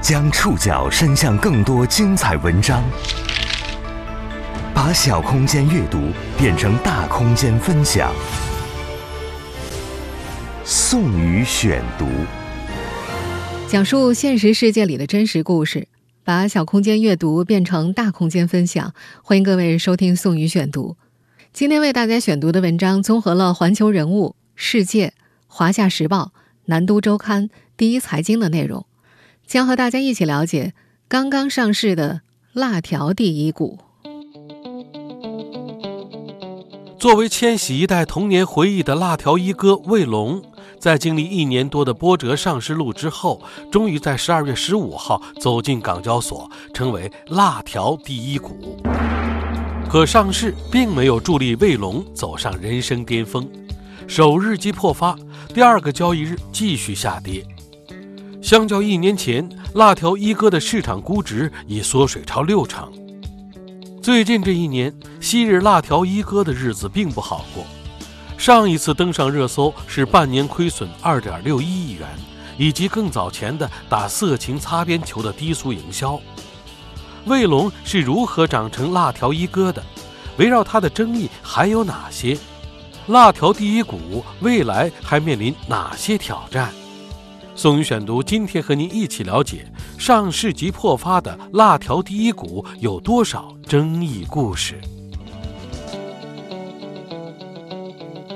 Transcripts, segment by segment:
将触角伸向更多精彩文章，把小空间阅读变成大空间分享。宋宇选读，讲述现实世界里的真实故事，把小空间阅读变成大空间分享。欢迎各位收听宋宇选读。今天为大家选读的文章综合了《环球人物》、《世界》、《华夏时报》、《南都周刊》、《第一财经》的内容。将和大家一起了解刚刚上市的辣条第一股。作为千禧一代童年回忆的辣条一哥卫龙，在经历一年多的波折上市路之后，终于在十二月十五号走进港交所，成为辣条第一股。可上市并没有助力卫龙走上人生巅峰，首日即破发，第二个交易日继续下跌。相较一年前，辣条一哥的市场估值已缩水超六成。最近这一年，昔日辣条一哥的日子并不好过。上一次登上热搜是半年亏损二点六一亿元，以及更早前的打色情擦边球的低俗营销。卫龙是如何长成辣条一哥的？围绕他的争议还有哪些？辣条第一股未来还面临哪些挑战？宋宇选读，今天和您一起了解上市即破发的辣条第一股有多少争议故事。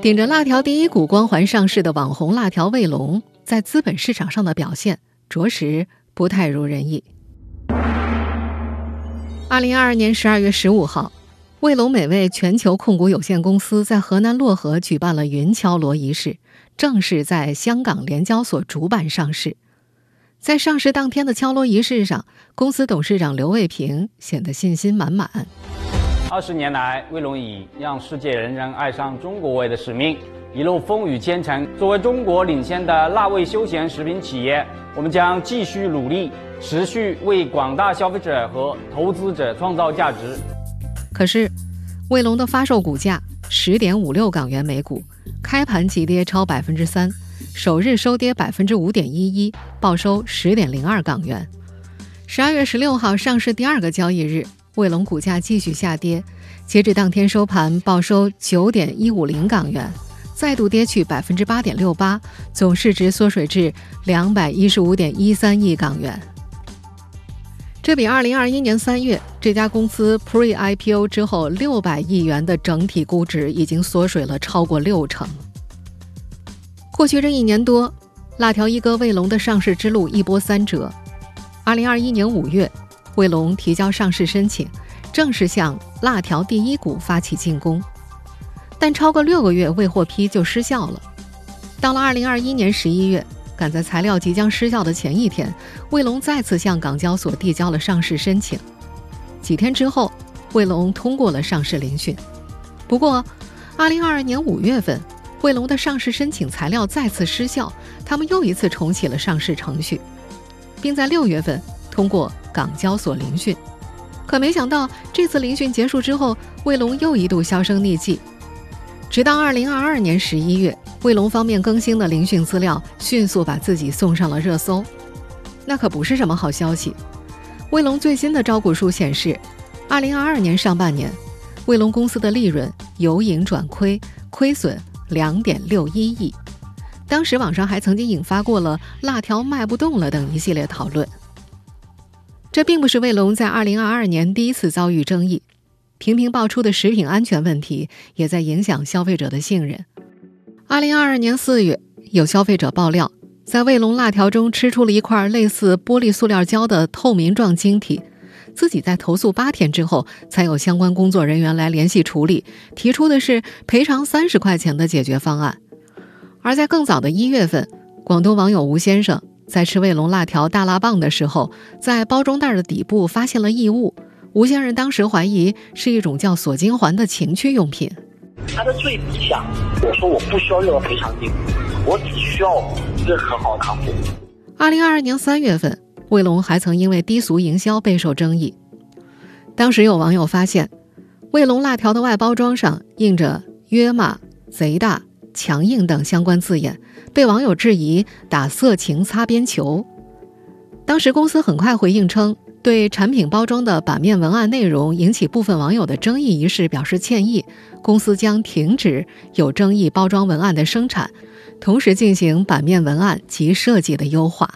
顶着辣条第一股光环上市的网红辣条卫龙，在资本市场上的表现着实不太如人意。二零二二年十二月十五号，卫龙美味全球控股有限公司在河南漯河举办了云敲锣仪式。正式在香港联交所主板上市，在上市当天的敲锣仪式上，公司董事长刘卫平显得信心满满。二十年来，卫龙以让世界人人爱上中国味的使命，一路风雨兼程。作为中国领先的辣味休闲食品企业，我们将继续努力，持续为广大消费者和投资者创造价值。可是，卫龙的发售股价十点五六港元每股。开盘急跌超百分之三，首日收跌百分之五点一一，报收十点零二港元。十二月十六号上市第二个交易日，卫龙股价继续下跌，截止当天收盘报收九点一五零港元，再度跌去百分之八点六八，总市值缩水至两百一十五点一三亿港元。这比二零二一年三月这家公司 Pre IPO 之后六百亿元的整体估值已经缩水了超过六成。过去这一年多，辣条一哥卫龙的上市之路一波三折。二零二一年五月，卫龙提交上市申请，正式向辣条第一股发起进攻，但超过六个月未获批就失效了。到了二零二一年十一月。赶在材料即将失效的前一天，卫龙再次向港交所递交了上市申请。几天之后，卫龙通过了上市聆讯。不过，2022年5月份，卫龙的上市申请材料再次失效，他们又一次重启了上市程序，并在6月份通过港交所聆讯。可没想到，这次聆讯结束之后，卫龙又一度销声匿迹。直到2022年11月。卫龙方面更新的聆讯资料，迅速把自己送上了热搜。那可不是什么好消息。卫龙最新的招股书显示，2022年上半年，卫龙公司的利润由盈转亏，亏损2.61亿。当时网上还曾经引发过了“辣条卖不动了”等一系列讨论。这并不是卫龙在2022年第一次遭遇争议，频频爆出的食品安全问题也在影响消费者的信任。二零二二年四月，有消费者爆料，在卫龙辣条中吃出了一块类似玻璃塑料胶的透明状晶体，自己在投诉八天之后，才有相关工作人员来联系处理，提出的是赔偿三十块钱的解决方案。而在更早的一月份，广东网友吴先生在吃卫龙辣条大辣棒的时候，在包装袋的底部发现了异物，吴先生当时怀疑是一种叫锁精环的情趣用品。他的最底下，我说我不需要任何赔偿金，我只需要一个很好的客户。二零二二年三月份，卫龙还曾因为低俗营销备受争议。当时有网友发现，卫龙辣条的外包装上印着“约骂”“贼大”“强硬”等相关字眼，被网友质疑打色情擦边球。当时公司很快回应称，对产品包装的版面文案内容引起部分网友的争议一事表示歉意，公司将停止有争议包装文案的生产，同时进行版面文案及设计的优化。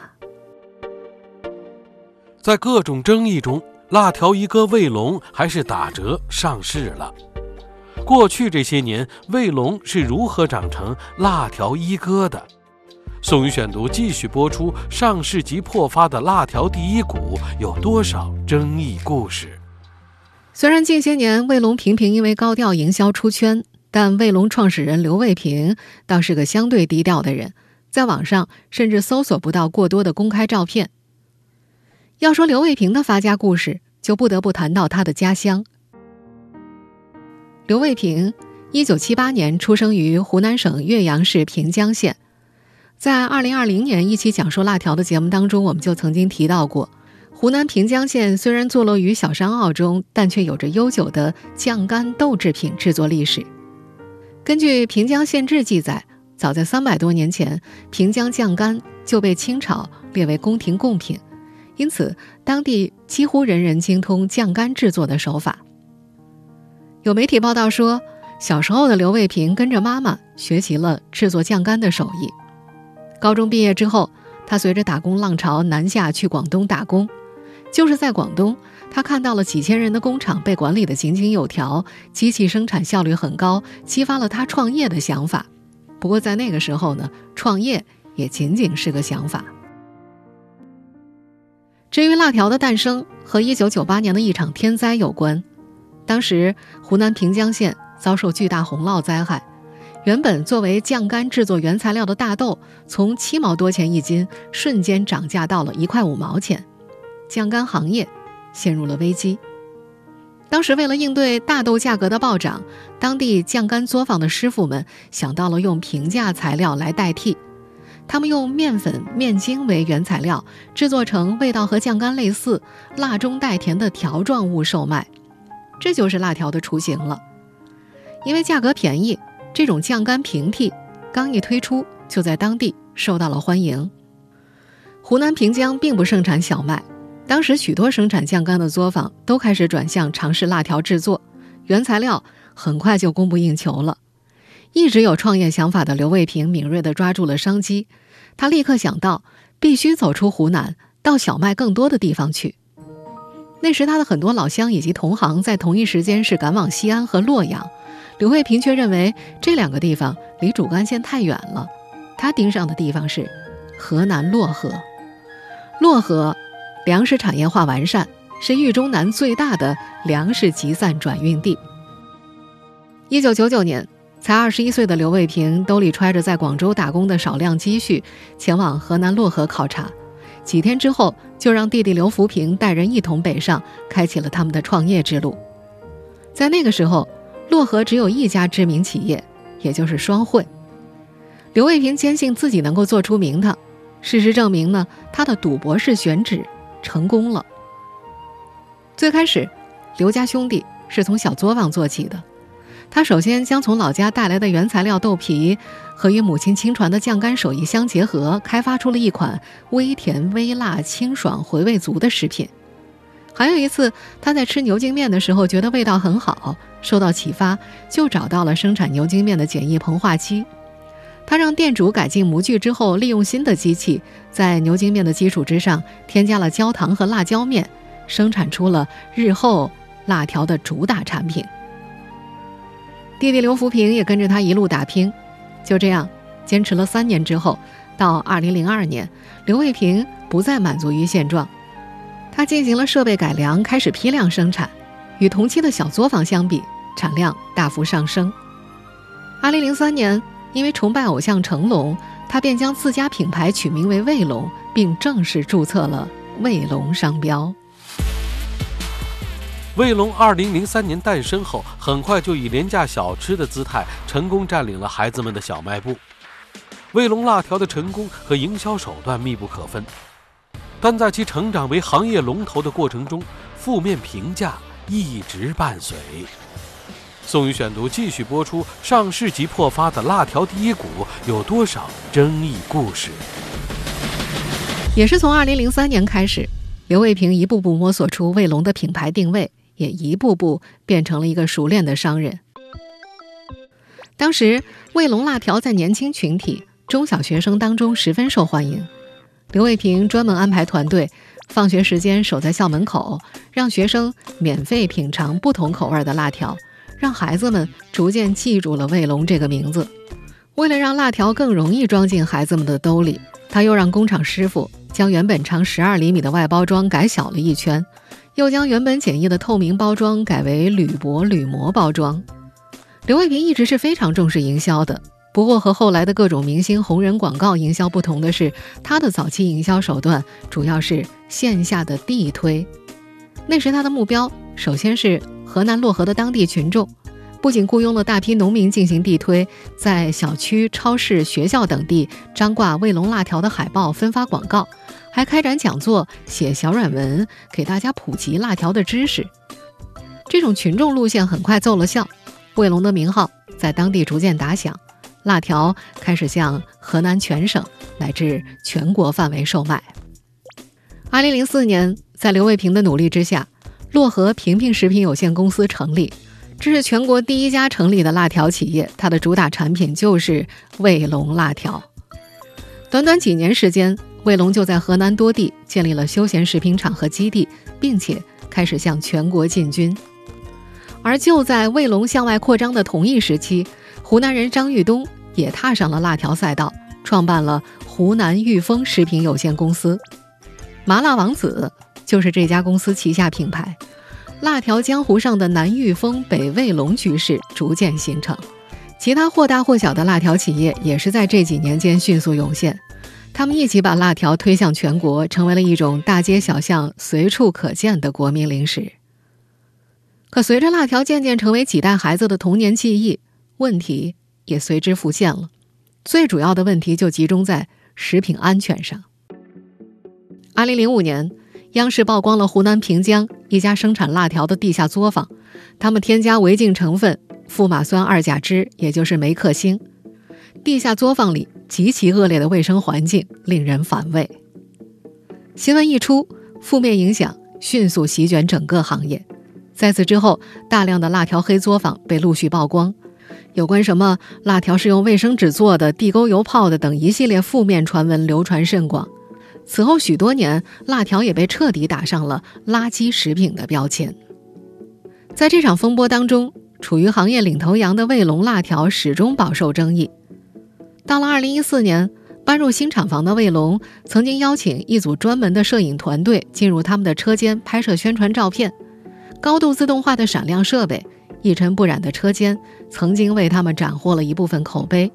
在各种争议中，辣条一哥卫龙还是打折上市了。过去这些年，卫龙是如何长成辣条一哥的？宋宇选读继续播出：上市即破发的辣条第一股有多少争议故事？虽然近些年卫龙频频因为高调营销出圈，但卫龙创始人刘卫平倒是个相对低调的人，在网上甚至搜索不到过多的公开照片。要说刘卫平的发家故事，就不得不谈到他的家乡。刘卫平，一九七八年出生于湖南省岳阳市平江县。在二零二零年一期讲述辣条的节目当中，我们就曾经提到过，湖南平江县虽然坐落于小山坳中，但却有着悠久的酱干豆制品制作历史。根据《平江县志》记载，早在三百多年前，平江酱干就被清朝列为宫廷贡品，因此当地几乎人人精通酱干制作的手法。有媒体报道说，小时候的刘卫平跟着妈妈学习了制作酱干的手艺。高中毕业之后，他随着打工浪潮南下去广东打工。就是在广东，他看到了几千人的工厂被管理得井井有条，机器生产效率很高，激发了他创业的想法。不过在那个时候呢，创业也仅仅是个想法。至于辣条的诞生，和1998年的一场天灾有关。当时湖南平江县遭受巨大洪涝灾害。原本作为酱干制作原材料的大豆，从七毛多钱一斤瞬间涨价到了一块五毛钱，酱干行业陷入了危机。当时为了应对大豆价格的暴涨，当地酱干作坊的师傅们想到了用平价材料来代替，他们用面粉、面筋为原材料，制作成味道和酱干类似、辣中带甜的条状物售卖，这就是辣条的雏形了。因为价格便宜。这种酱干平替刚一推出，就在当地受到了欢迎。湖南平江并不盛产小麦，当时许多生产酱干的作坊都开始转向尝试辣条制作，原材料很快就供不应求了。一直有创业想法的刘卫平敏锐地抓住了商机，他立刻想到必须走出湖南，到小麦更多的地方去。那时他的很多老乡以及同行在同一时间是赶往西安和洛阳。刘卫平却认为这两个地方离主干线太远了，他盯上的地方是河南漯河。漯河粮食产业化完善，是豫中南最大的粮食集散转运地。一九九九年，才二十一岁的刘卫平兜里揣着在广州打工的少量积蓄，前往河南漯河考察。几天之后，就让弟弟刘福平带人一同北上，开启了他们的创业之路。在那个时候。漯河只有一家知名企业，也就是双汇。刘卫平坚信自己能够做出名堂，事实证明呢，他的赌博式选址成功了。最开始，刘家兄弟是从小作坊做起的。他首先将从老家带来的原材料豆皮和与母亲亲传的酱干手艺相结合，开发出了一款微甜、微辣、清爽、回味足的食品。还有一次，他在吃牛筋面的时候，觉得味道很好，受到启发，就找到了生产牛筋面的简易膨化机。他让店主改进模具之后，利用新的机器，在牛筋面的基础之上添加了焦糖和辣椒面，生产出了日后辣条的主打产品。弟弟刘福平也跟着他一路打拼，就这样坚持了三年之后，到二零零二年，刘卫平不再满足于现状。他进行了设备改良，开始批量生产，与同期的小作坊相比，产量大幅上升。二零零三年，因为崇拜偶像成龙，他便将自家品牌取名为卫龙，并正式注册了卫龙商标。卫龙二零零三年诞生后，很快就以廉价小吃的姿态，成功占领了孩子们的小卖部。卫龙辣条的成功和营销手段密不可分。但在其成长为行业龙头的过程中，负面评价一直伴随。宋宇选读继续播出：上世纪破发的辣条第一股有多少争议故事？也是从2003年开始，刘卫平一步步摸索出卫龙的品牌定位，也一步步变成了一个熟练的商人。当时，卫龙辣条在年轻群体、中小学生当中十分受欢迎。刘卫平专门安排团队，放学时间守在校门口，让学生免费品尝不同口味的辣条，让孩子们逐渐记住了卫龙这个名字。为了让辣条更容易装进孩子们的兜里，他又让工厂师傅将原本长十二厘米的外包装改小了一圈，又将原本简易的透明包装改为铝箔铝膜包装。刘卫平一直是非常重视营销的。不过和后来的各种明星红人广告营销不同的是，他的早期营销手段主要是线下的地推。那时他的目标首先是河南漯河的当地群众，不仅雇佣了大批农民进行地推，在小区、超市、学校等地张挂卫龙辣条的海报，分发广告，还开展讲座、写小软文，给大家普及辣条的知识。这种群众路线很快奏了效，卫龙的名号在当地逐渐打响。辣条开始向河南全省乃至全国范围售卖。二零零四年，在刘卫平的努力之下，漯河平平食品有限公司成立，这是全国第一家成立的辣条企业。它的主打产品就是卫龙辣条。短短几年时间，卫龙就在河南多地建立了休闲食品厂和基地，并且开始向全国进军。而就在卫龙向外扩张的同一时期，湖南人张玉东。也踏上了辣条赛道，创办了湖南裕丰食品有限公司。麻辣王子就是这家公司旗下品牌。辣条江湖上的南裕丰、北卫龙局势逐渐形成，其他或大或小的辣条企业也是在这几年间迅速涌现。他们一起把辣条推向全国，成为了一种大街小巷随处可见的国民零食。可随着辣条渐渐成为几代孩子的童年记忆，问题。也随之浮现了，最主要的问题就集中在食品安全上。二零零五年，央视曝光了湖南平江一家生产辣条的地下作坊，他们添加违禁成分富马酸二甲酯，也就是梅克星。地下作坊里极其恶劣的卫生环境令人反胃。新闻一出，负面影响迅速席卷整个行业。在此之后，大量的辣条黑作坊被陆续曝光。有关什么辣条是用卫生纸做的、地沟油泡的等一系列负面传闻流传甚广。此后许多年，辣条也被彻底打上了垃圾食品的标签。在这场风波当中，处于行业领头羊的卫龙辣条始终饱受争议。到了2014年，搬入新厂房的卫龙曾经邀请一组专门的摄影团队进入他们的车间拍摄宣传照片，高度自动化的闪亮设备。一尘不染的车间曾经为他们斩获了一部分口碑，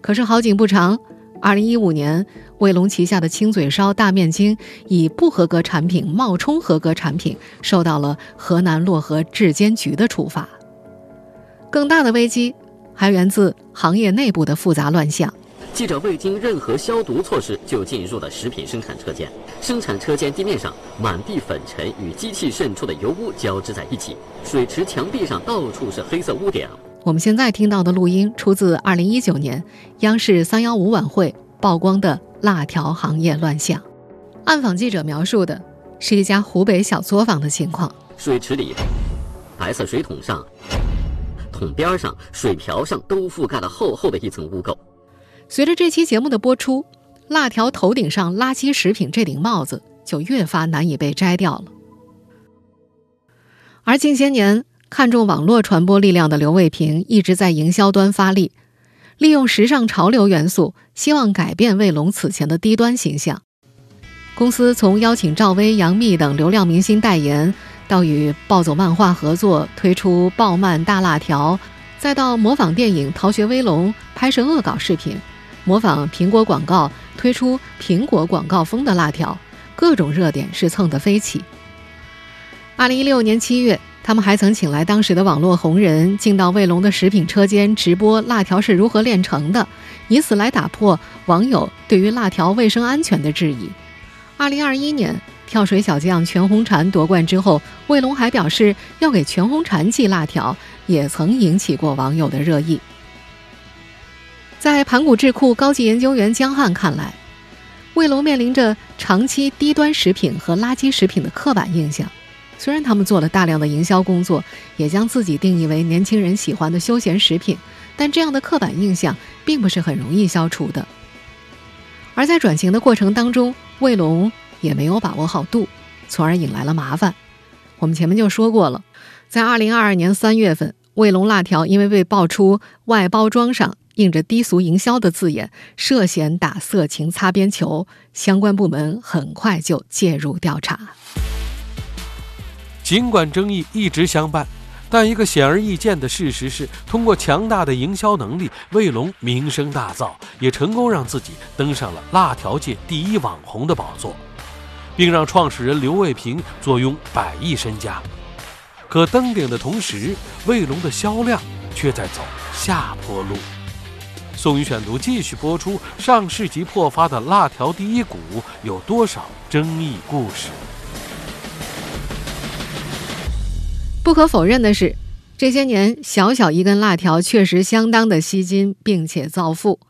可是好景不长，二零一五年，卫龙旗下的亲嘴烧大面筋以不合格产品冒充合格产品，受到了河南漯河质监局的处罚。更大的危机还源自行业内部的复杂乱象。记者未经任何消毒措施就进入了食品生产车间，生产车间地面上满地粉尘与机器渗出的油污交织在一起，水池墙壁上到处是黑色污点。我们现在听到的录音出自2019年央视三幺五晚会曝光的辣条行业乱象。暗访记者描述的是一家湖北小作坊的情况：水池里、白色水桶上、桶边上、水瓢上都覆盖了厚厚的一层污垢。随着这期节目的播出，辣条头顶上垃圾食品这顶帽子就越发难以被摘掉了。而近些年看重网络传播力量的刘卫平一直在营销端发力，利用时尚潮流元素，希望改变卫龙此前的低端形象。公司从邀请赵薇、杨幂等流量明星代言，到与暴走漫画合作推出暴漫大辣条，再到模仿电影《逃学威龙》拍摄恶搞视频。模仿苹果广告推出苹果广告风的辣条，各种热点是蹭得飞起。二零一六年七月，他们还曾请来当时的网络红人进到卫龙的食品车间直播辣条是如何炼成的，以此来打破网友对于辣条卫生安全的质疑。二零二一年，跳水小将全红婵夺冠之后，卫龙还表示要给全红婵寄辣条，也曾引起过网友的热议。在盘古智库高级研究员江汉看来，卫龙面临着长期低端食品和垃圾食品的刻板印象。虽然他们做了大量的营销工作，也将自己定义为年轻人喜欢的休闲食品，但这样的刻板印象并不是很容易消除的。而在转型的过程当中，卫龙也没有把握好度，从而引来了麻烦。我们前面就说过了，在二零二二年三月份，卫龙辣条因为被爆出外包装上印着低俗营销的字眼，涉嫌打色情擦边球，相关部门很快就介入调查。尽管争议一直相伴，但一个显而易见的事实是，通过强大的营销能力，卫龙名声大噪，也成功让自己登上了辣条界第一网红的宝座，并让创始人刘卫平坐拥百亿身家。可登顶的同时，卫龙的销量却在走下坡路。宋宇选读继续播出：上世纪破发的辣条第一股有多少争议故事？不可否认的是，这些年小小一根辣条确实相当的吸金，并且造富。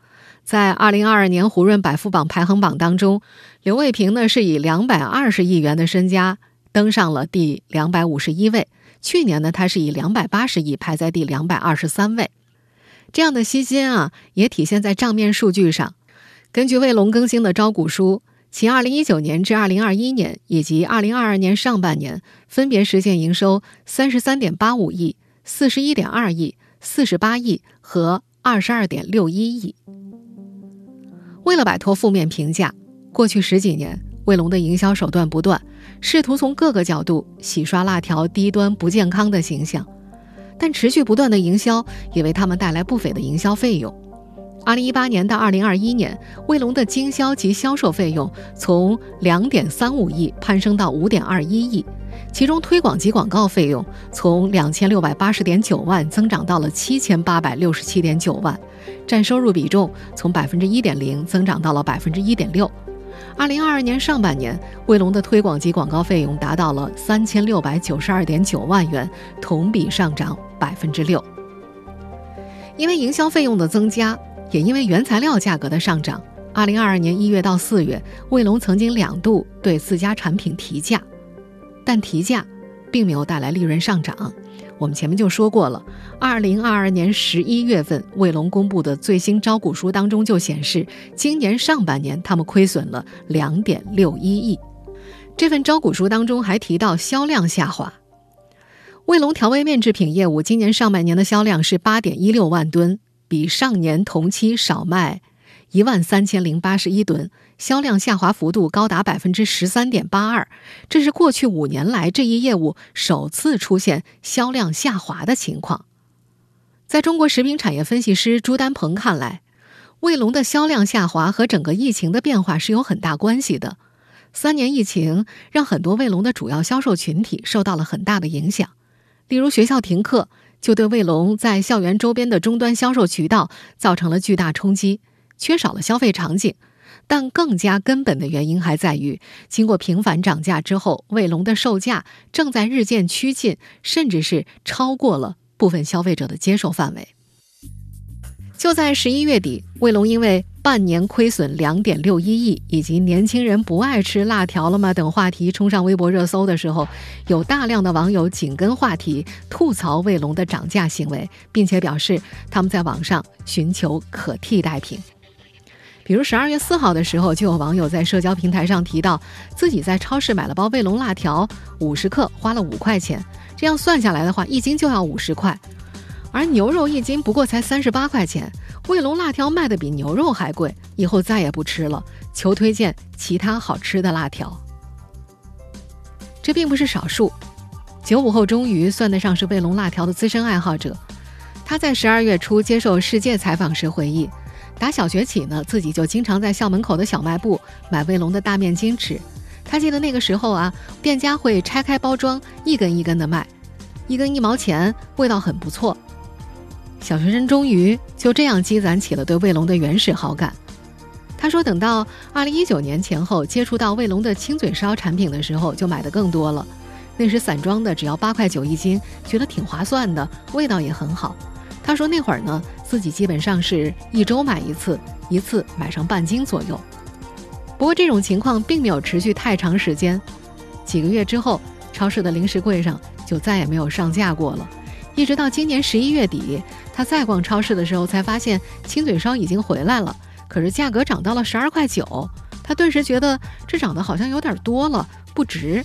在二零二二年胡润百富榜排行榜当中，刘卫平呢是以两百二十亿元的身家登上了第两百五十一位。去年呢，他是以两百八十亿排在第两百二十三位。这样的吸金啊，也体现在账面数据上。根据卫龙更新的招股书。其2019年至2021年以及2022年上半年分别实现营收33.85亿、41.2亿、48亿和22.61亿。为了摆脱负面评价，过去十几年，卫龙的营销手段不断，试图从各个角度洗刷辣条低端不健康的形象，但持续不断的营销也为他们带来不菲的营销费用。二零一八年到二零二一年，卫龙的经销及销售费用从两点三五亿攀升到五点二一亿，其中推广及广告费用从两千六百八十点九万增长到了七千八百六十七点九万，占收入比重从百分之一点零增长到了百分之一点六。二零二二年上半年，卫龙的推广及广告费用达到了三千六百九十二点九万元，同比上涨百分之六。因为营销费用的增加。也因为原材料价格的上涨，二零二二年一月到四月，卫龙曾经两度对自家产品提价，但提价并没有带来利润上涨。我们前面就说过了，二零二二年十一月份，卫龙公布的最新招股书当中就显示，今年上半年他们亏损了两点六一亿。这份招股书当中还提到销量下滑，卫龙调味面制品业务今年上半年的销量是八点一六万吨。比上年同期少卖一万三千零八十一吨，销量下滑幅度高达百分之十三点八二，这是过去五年来这一业务首次出现销量下滑的情况。在中国食品产业分析师朱丹鹏看来，卫龙的销量下滑和整个疫情的变化是有很大关系的。三年疫情让很多卫龙的主要销售群体受到了很大的影响，例如学校停课。就对卫龙在校园周边的终端销售渠道造成了巨大冲击，缺少了消费场景。但更加根本的原因还在于，经过频繁涨价之后，卫龙的售价正在日渐趋近，甚至是超过了部分消费者的接受范围。就在十一月底，卫龙因为半年亏损两点六一亿，以及年轻人不爱吃辣条了吗等话题冲上微博热搜的时候，有大量的网友紧跟话题吐槽卫龙的涨价行为，并且表示他们在网上寻求可替代品。比如十二月四号的时候，就有网友在社交平台上提到，自己在超市买了包卫龙辣条，五十克花了五块钱，这样算下来的话，一斤就要五十块。而牛肉一斤不过才三十八块钱，卫龙辣条卖的比牛肉还贵，以后再也不吃了。求推荐其他好吃的辣条。这并不是少数，九五后终于算得上是卫龙辣条的资深爱好者。他在十二月初接受《世界》采访时回忆，打小学起呢，自己就经常在校门口的小卖部买卫龙的大面筋吃。他记得那个时候啊，店家会拆开包装，一根一根的卖，一根一毛钱，味道很不错。小学生终于就这样积攒起了对卫龙的原始好感。他说：“等到二零一九年前后接触到卫龙的亲嘴烧产品的时候，就买的更多了。那时散装的只要八块九一斤，觉得挺划算的，味道也很好。”他说：“那会儿呢，自己基本上是一周买一次，一次买上半斤左右。”不过这种情况并没有持续太长时间，几个月之后，超市的零食柜上就再也没有上架过了。一直到今年十一月底，他再逛超市的时候，才发现亲嘴烧已经回来了，可是价格涨到了十二块九。他顿时觉得这涨得好像有点多了，不值。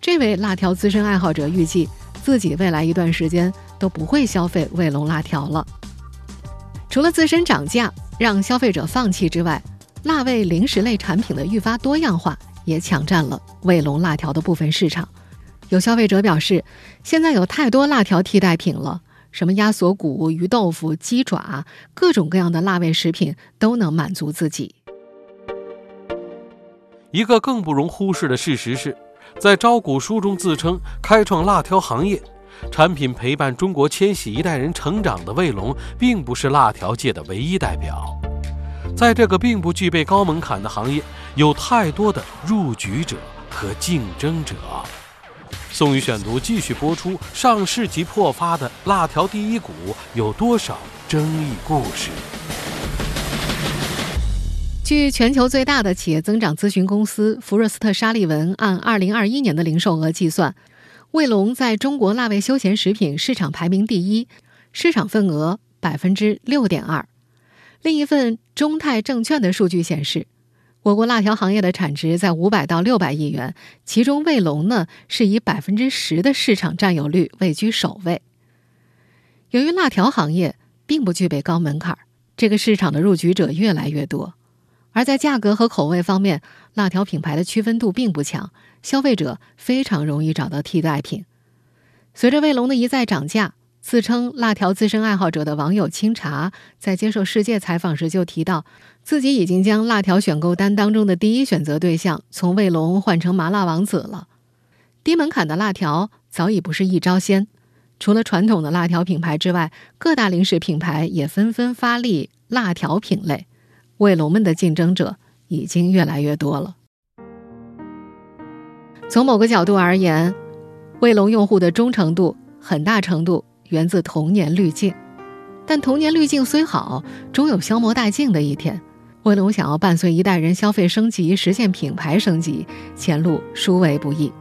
这位辣条资深爱好者预计，自己未来一段时间都不会消费卫龙辣条了。除了自身涨价让消费者放弃之外，辣味零食类产品的愈发多样化也抢占了卫龙辣条的部分市场。有消费者表示，现在有太多辣条替代品了，什么鸭锁骨、鱼豆腐、鸡爪，各种各样的辣味食品都能满足自己。一个更不容忽视的事实是，在招股书中自称开创辣条行业。产品陪伴中国千禧一代人成长的卫龙，并不是辣条界的唯一代表。在这个并不具备高门槛的行业，有太多的入局者和竞争者。宋宇选读继续播出：上世纪破发的辣条第一股有多少争议故事？据全球最大的企业增长咨询公司福若斯特沙利文按2021年的零售额计算。卫龙在中国辣味休闲食品市场排名第一，市场份额百分之六点二。另一份中泰证券的数据显示，我国辣条行业的产值在五百到六百亿元，其中卫龙呢是以百分之十的市场占有率位居首位。由于辣条行业并不具备高门槛，这个市场的入局者越来越多。而在价格和口味方面，辣条品牌的区分度并不强，消费者非常容易找到替代品。随着卫龙的一再涨价，自称辣条资深爱好者的网友清茶在接受世界采访时就提到，自己已经将辣条选购单当中的第一选择对象从卫龙换成麻辣王子了。低门槛的辣条早已不是一招鲜，除了传统的辣条品牌之外，各大零食品牌也纷纷发力辣条品类。卫龙们的竞争者已经越来越多了。从某个角度而言，卫龙用户的忠诚度很大程度源自童年滤镜，但童年滤镜虽好，终有消磨殆尽的一天。卫龙想要伴随一代人消费升级，实现品牌升级，前路殊为不易。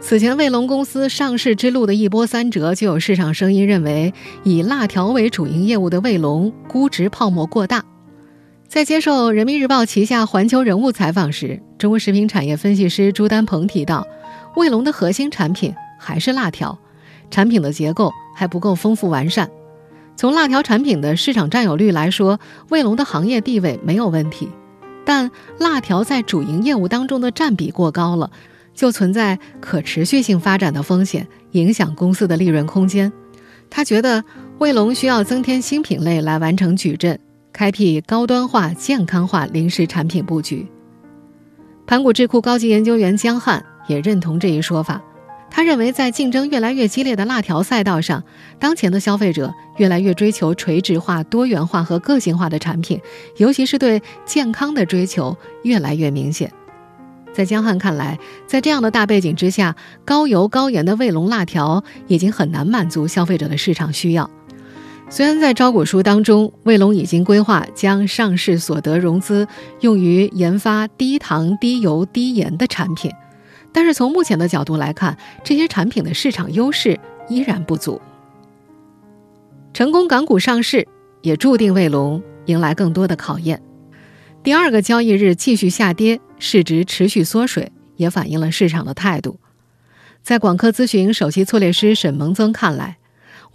此前，卫龙公司上市之路的一波三折，就有市场声音认为，以辣条为主营业务的卫龙估值泡沫过大。在接受人民日报旗下环球人物采访时，中国食品产业分析师朱丹鹏提到，卫龙的核心产品还是辣条，产品的结构还不够丰富完善。从辣条产品的市场占有率来说，卫龙的行业地位没有问题，但辣条在主营业务当中的占比过高了，就存在可持续性发展的风险，影响公司的利润空间。他觉得卫龙需要增添新品类来完成矩阵。开辟高端化、健康化零食产品布局。盘古智库高级研究员江汉也认同这一说法。他认为，在竞争越来越激烈的辣条赛道上，当前的消费者越来越追求垂直化、多元化和个性化的产品，尤其是对健康的追求越来越明显。在江汉看来，在这样的大背景之下，高油高盐的卫龙辣条已经很难满足消费者的市场需要。虽然在招股书当中，卫龙已经规划将上市所得融资用于研发低糖、低油、低盐的产品，但是从目前的角度来看，这些产品的市场优势依然不足。成功港股上市，也注定卫龙迎来更多的考验。第二个交易日继续下跌，市值持续缩水，也反映了市场的态度。在广科咨询首席策略师沈萌增看来。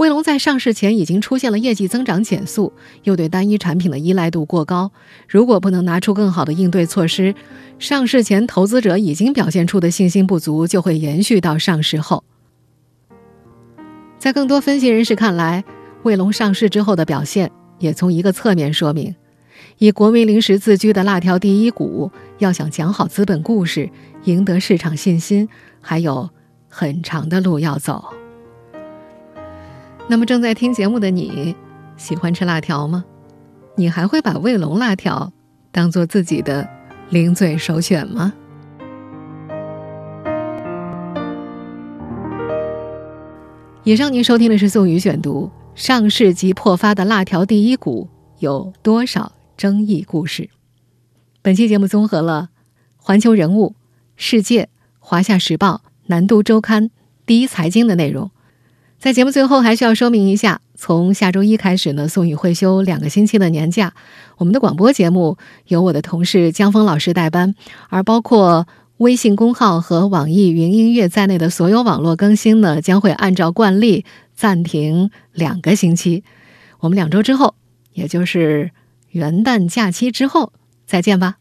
卫龙在上市前已经出现了业绩增长减速，又对单一产品的依赖度过高。如果不能拿出更好的应对措施，上市前投资者已经表现出的信心不足就会延续到上市后。在更多分析人士看来，卫龙上市之后的表现也从一个侧面说明，以国民零食自居的辣条第一股，要想讲好资本故事，赢得市场信心，还有很长的路要走。那么正在听节目的你，喜欢吃辣条吗？你还会把卫龙辣条当做自己的零嘴首选吗？以上您收听的是宋宇选读：上市即破发的辣条第一股有多少争议故事？本期节目综合了《环球人物》《世界》《华夏时报》《南都周刊》《第一财经》的内容。在节目最后，还需要说明一下，从下周一开始呢，宋宇会休两个星期的年假。我们的广播节目由我的同事江峰老师代班，而包括微信公号和网易云音乐在内的所有网络更新呢，将会按照惯例暂停两个星期。我们两周之后，也就是元旦假期之后再见吧。